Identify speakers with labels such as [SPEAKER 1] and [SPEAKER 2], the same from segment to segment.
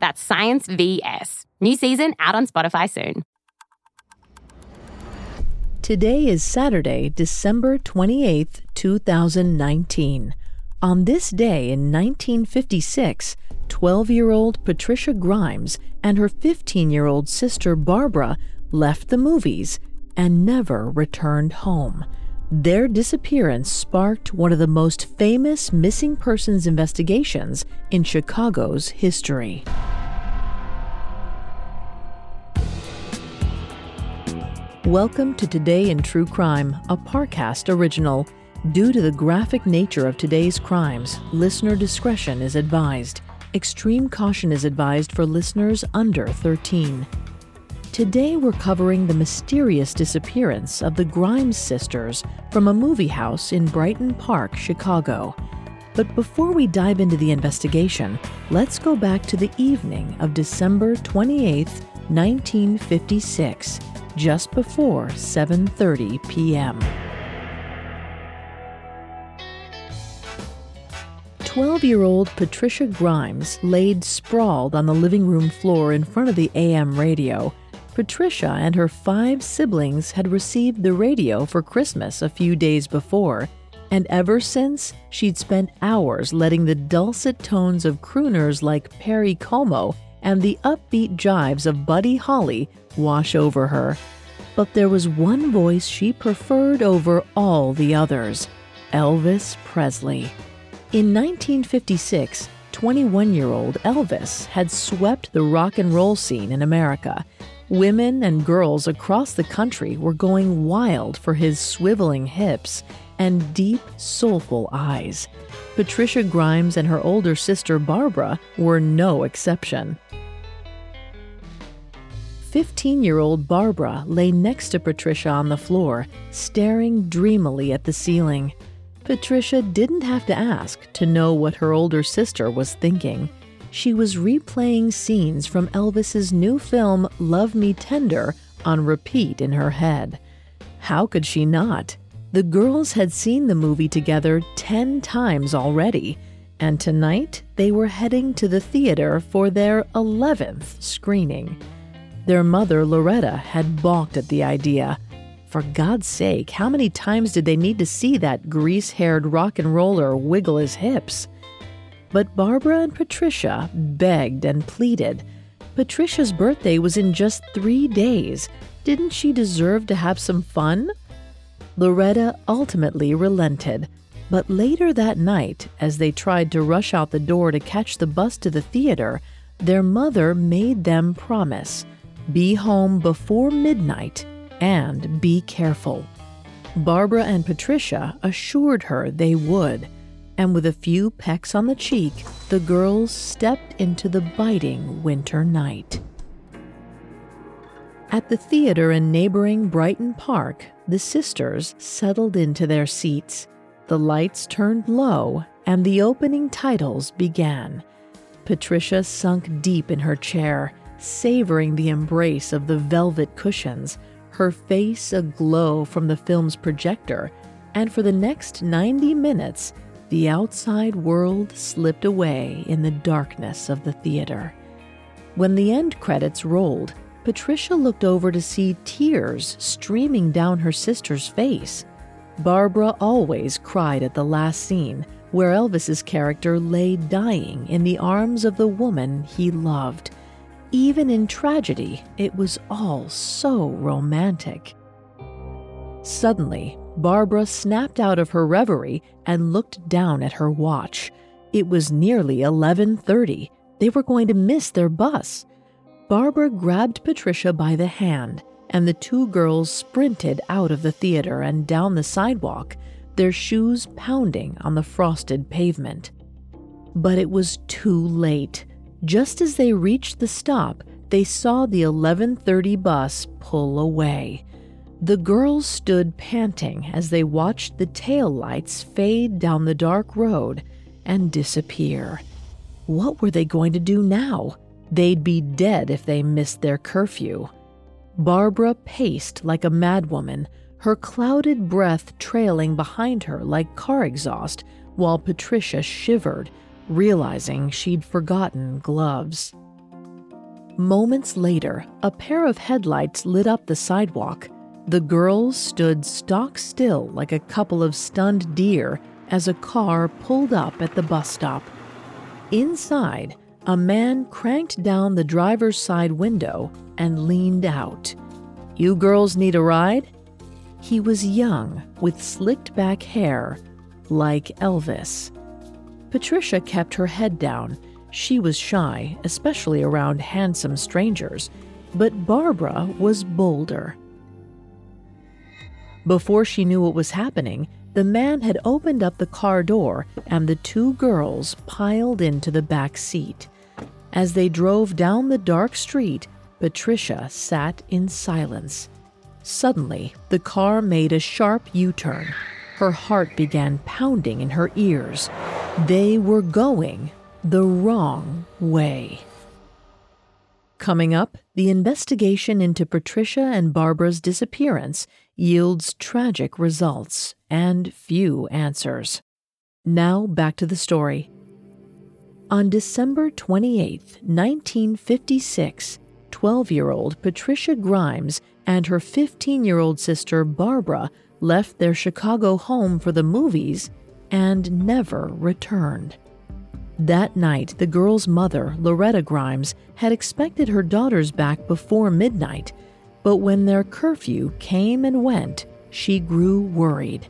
[SPEAKER 1] That's Science VS. New season out on Spotify soon.
[SPEAKER 2] Today is Saturday, December 28th, 2019. On this day in 1956, 12 year old Patricia Grimes and her 15 year old sister Barbara left the movies and never returned home. Their disappearance sparked one of the most famous missing persons investigations in Chicago's history. Welcome to Today in True Crime, a Parcast original. Due to the graphic nature of today's crimes, listener discretion is advised. Extreme caution is advised for listeners under 13. Today we're covering the mysterious disappearance of the Grimes sisters from a movie house in Brighton Park, Chicago. But before we dive into the investigation, let's go back to the evening of December 28, 1956 just before 7:30 p.m. 12-year-old Patricia Grimes laid sprawled on the living room floor in front of the AM radio. Patricia and her five siblings had received the radio for Christmas a few days before, and ever since, she'd spent hours letting the dulcet tones of crooners like Perry Como and the upbeat jives of Buddy Holly wash over her. But there was one voice she preferred over all the others Elvis Presley. In 1956, 21 year old Elvis had swept the rock and roll scene in America. Women and girls across the country were going wild for his swiveling hips and deep, soulful eyes. Patricia Grimes and her older sister Barbara were no exception. 15 year old Barbara lay next to Patricia on the floor, staring dreamily at the ceiling. Patricia didn't have to ask to know what her older sister was thinking. She was replaying scenes from Elvis's new film Love Me Tender on repeat in her head. How could she not? The girls had seen the movie together 10 times already, and tonight they were heading to the theater for their 11th screening. Their mother, Loretta, had balked at the idea. For God's sake, how many times did they need to see that grease haired rock and roller wiggle his hips? But Barbara and Patricia begged and pleaded. Patricia's birthday was in just three days. Didn't she deserve to have some fun? Loretta ultimately relented. But later that night, as they tried to rush out the door to catch the bus to the theater, their mother made them promise be home before midnight, and be careful. Barbara and Patricia assured her they would, and with a few pecks on the cheek, the girls stepped into the biting winter night. At the theater in neighboring Brighton Park, the sisters settled into their seats. The lights turned low, and the opening titles began. Patricia sunk deep in her chair, savoring the embrace of the velvet cushions, her face aglow from the film's projector, and for the next 90 minutes, the outside world slipped away in the darkness of the theater. When the end credits rolled, Patricia looked over to see tears streaming down her sister's face. Barbara always cried at the last scene, where Elvis's character lay dying in the arms of the woman he loved. Even in tragedy, it was all so romantic. Suddenly, Barbara snapped out of her reverie and looked down at her watch. It was nearly 11:30. They were going to miss their bus. Barbara grabbed Patricia by the hand, and the two girls sprinted out of the theater and down the sidewalk, their shoes pounding on the frosted pavement. But it was too late. Just as they reached the stop, they saw the 11:30 bus pull away. The girls stood panting as they watched the tail lights fade down the dark road and disappear. What were they going to do now? They'd be dead if they missed their curfew. Barbara paced like a madwoman, her clouded breath trailing behind her like car exhaust, while Patricia shivered, realizing she'd forgotten gloves. Moments later, a pair of headlights lit up the sidewalk. The girls stood stock still like a couple of stunned deer as a car pulled up at the bus stop. Inside, a man cranked down the driver's side window and leaned out. You girls need a ride? He was young, with slicked back hair, like Elvis. Patricia kept her head down. She was shy, especially around handsome strangers, but Barbara was bolder. Before she knew what was happening, the man had opened up the car door and the two girls piled into the back seat. As they drove down the dark street, Patricia sat in silence. Suddenly, the car made a sharp U turn. Her heart began pounding in her ears. They were going the wrong way. Coming up, the investigation into Patricia and Barbara's disappearance yields tragic results and few answers. Now back to the story. On December 28, 1956, 12 year old Patricia Grimes and her 15 year old sister Barbara left their Chicago home for the movies and never returned. That night, the girl's mother, Loretta Grimes, had expected her daughters back before midnight, but when their curfew came and went, she grew worried.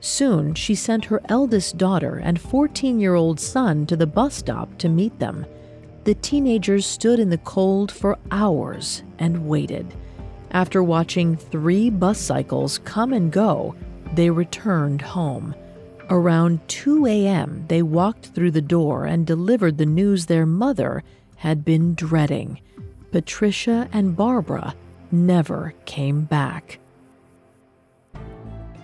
[SPEAKER 2] Soon, she sent her eldest daughter and 14 year old son to the bus stop to meet them. The teenagers stood in the cold for hours and waited. After watching three bus cycles come and go, they returned home. Around 2 a.m., they walked through the door and delivered the news their mother had been dreading. Patricia and Barbara never came back.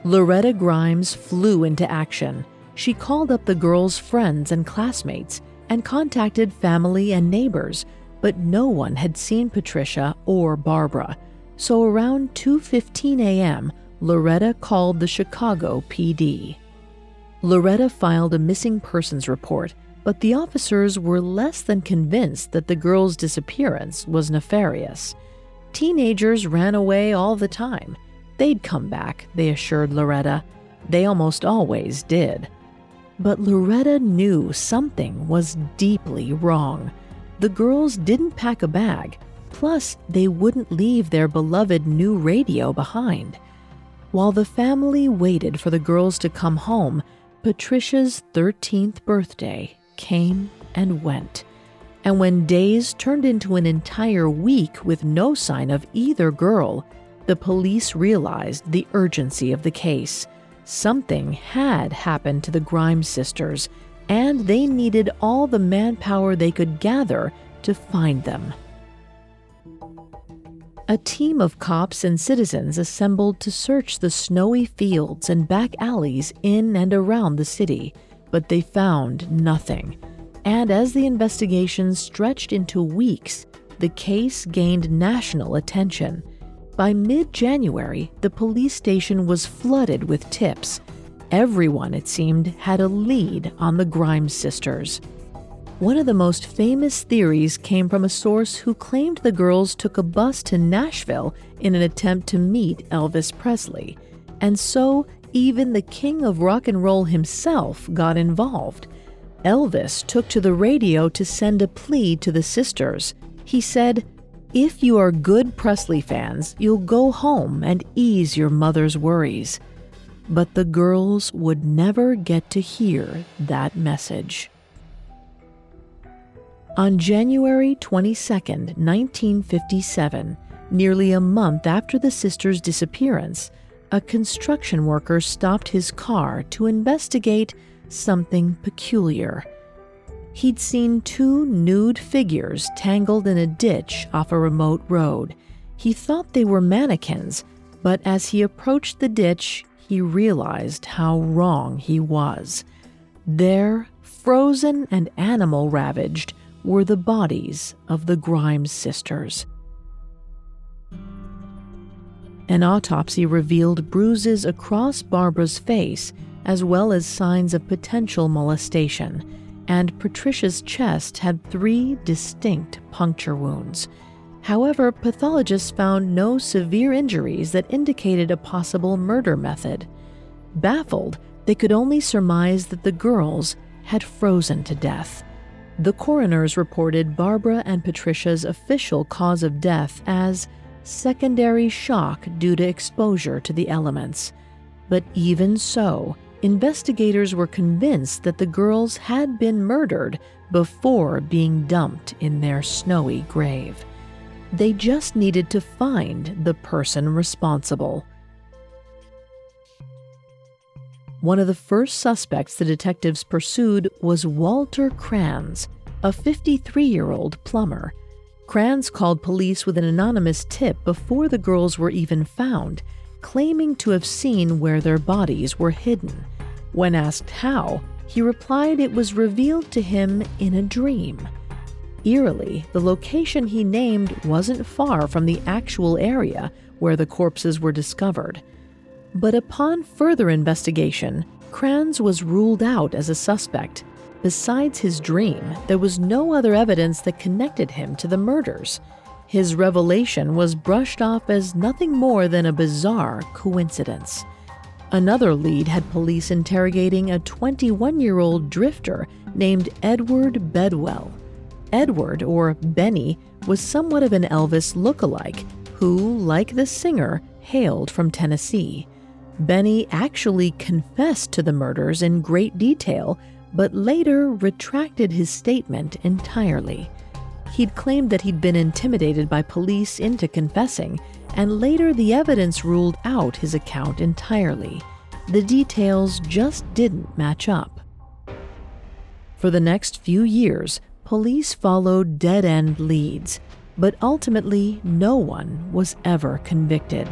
[SPEAKER 2] Loretta Grimes flew into action. She called up the girls' friends and classmates and contacted family and neighbors, but no one had seen Patricia or Barbara. So around 2:15 a.m., Loretta called the Chicago PD. Loretta filed a missing persons report, but the officers were less than convinced that the girl's disappearance was nefarious. Teenagers ran away all the time. They'd come back, they assured Loretta. They almost always did. But Loretta knew something was deeply wrong. The girls didn't pack a bag, plus, they wouldn't leave their beloved new radio behind. While the family waited for the girls to come home, Patricia's 13th birthday came and went. And when days turned into an entire week with no sign of either girl, the police realized the urgency of the case. Something had happened to the Grimes sisters, and they needed all the manpower they could gather to find them. A team of cops and citizens assembled to search the snowy fields and back alleys in and around the city, but they found nothing. And as the investigation stretched into weeks, the case gained national attention. By mid January, the police station was flooded with tips. Everyone, it seemed, had a lead on the Grimes sisters. One of the most famous theories came from a source who claimed the girls took a bus to Nashville in an attempt to meet Elvis Presley. And so, even the king of rock and roll himself got involved. Elvis took to the radio to send a plea to the sisters. He said, If you are good Presley fans, you'll go home and ease your mother's worries. But the girls would never get to hear that message. On January 22, 1957, nearly a month after the sisters' disappearance, a construction worker stopped his car to investigate something peculiar. He'd seen two nude figures tangled in a ditch off a remote road. He thought they were mannequins, but as he approached the ditch, he realized how wrong he was. There, frozen and animal ravaged, were the bodies of the Grimes sisters. An autopsy revealed bruises across Barbara's face, as well as signs of potential molestation, and Patricia's chest had three distinct puncture wounds. However, pathologists found no severe injuries that indicated a possible murder method. Baffled, they could only surmise that the girls had frozen to death. The coroners reported Barbara and Patricia's official cause of death as secondary shock due to exposure to the elements. But even so, investigators were convinced that the girls had been murdered before being dumped in their snowy grave. They just needed to find the person responsible. One of the first suspects the detectives pursued was Walter Kranz, a 53 year old plumber. Kranz called police with an anonymous tip before the girls were even found, claiming to have seen where their bodies were hidden. When asked how, he replied it was revealed to him in a dream. Eerily, the location he named wasn't far from the actual area where the corpses were discovered. But upon further investigation, Kranz was ruled out as a suspect. Besides his dream, there was no other evidence that connected him to the murders. His revelation was brushed off as nothing more than a bizarre coincidence. Another lead had police interrogating a 21 year old drifter named Edward Bedwell. Edward, or Benny, was somewhat of an Elvis look-alike who, like the singer, hailed from Tennessee. Benny actually confessed to the murders in great detail, but later retracted his statement entirely. He'd claimed that he'd been intimidated by police into confessing and later the evidence ruled out his account entirely. The details just didn't match up. For the next few years, police followed dead end leads, but ultimately no one was ever convicted.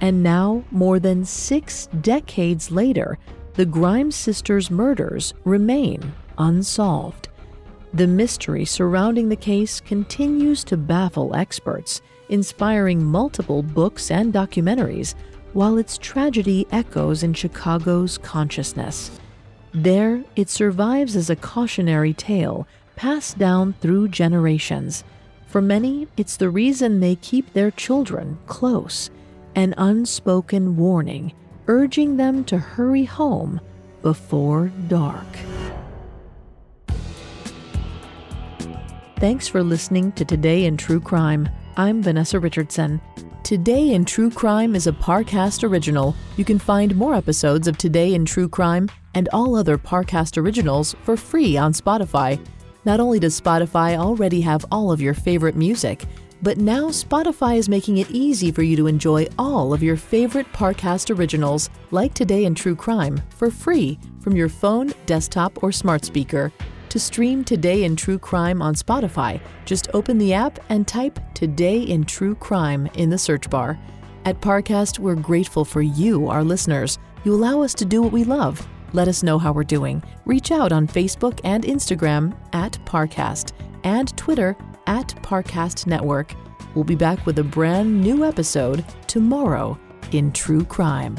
[SPEAKER 2] And now, more than six decades later, the Grimes sisters' murders remain unsolved. The mystery surrounding the case continues to baffle experts inspiring multiple books and documentaries, while its tragedy echoes in Chicago's consciousness. There, it survives as a cautionary tale passed down through generations. For many, it's the reason they keep their children close, an unspoken warning urging them to hurry home before dark. Thanks for listening to Today in True Crime. I'm Vanessa Richardson. Today in True Crime is a Parcast original. You can find more episodes of Today in True Crime and all other Parcast originals for free on Spotify. Not only does Spotify already have all of your favorite music, but now Spotify is making it easy for you to enjoy all of your favorite Parcast originals, like Today in True Crime, for free from your phone, desktop, or smart speaker. To stream Today in True Crime on Spotify, just open the app and type Today in True Crime in the search bar. At Parcast, we're grateful for you, our listeners. You allow us to do what we love. Let us know how we're doing. Reach out on Facebook and Instagram at Parcast and Twitter at Parcast Network. We'll be back with a brand new episode tomorrow in True Crime.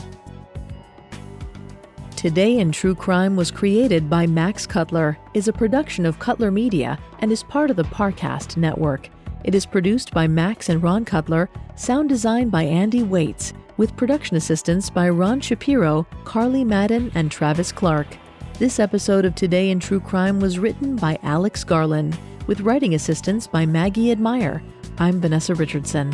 [SPEAKER 2] Today in True Crime was created by Max Cutler, is a production of Cutler Media, and is part of the Parcast network. It is produced by Max and Ron Cutler, sound design by Andy Waits, with production assistance by Ron Shapiro, Carly Madden, and Travis Clark. This episode of Today in True Crime was written by Alex Garland, with writing assistance by Maggie Admire. I'm Vanessa Richardson.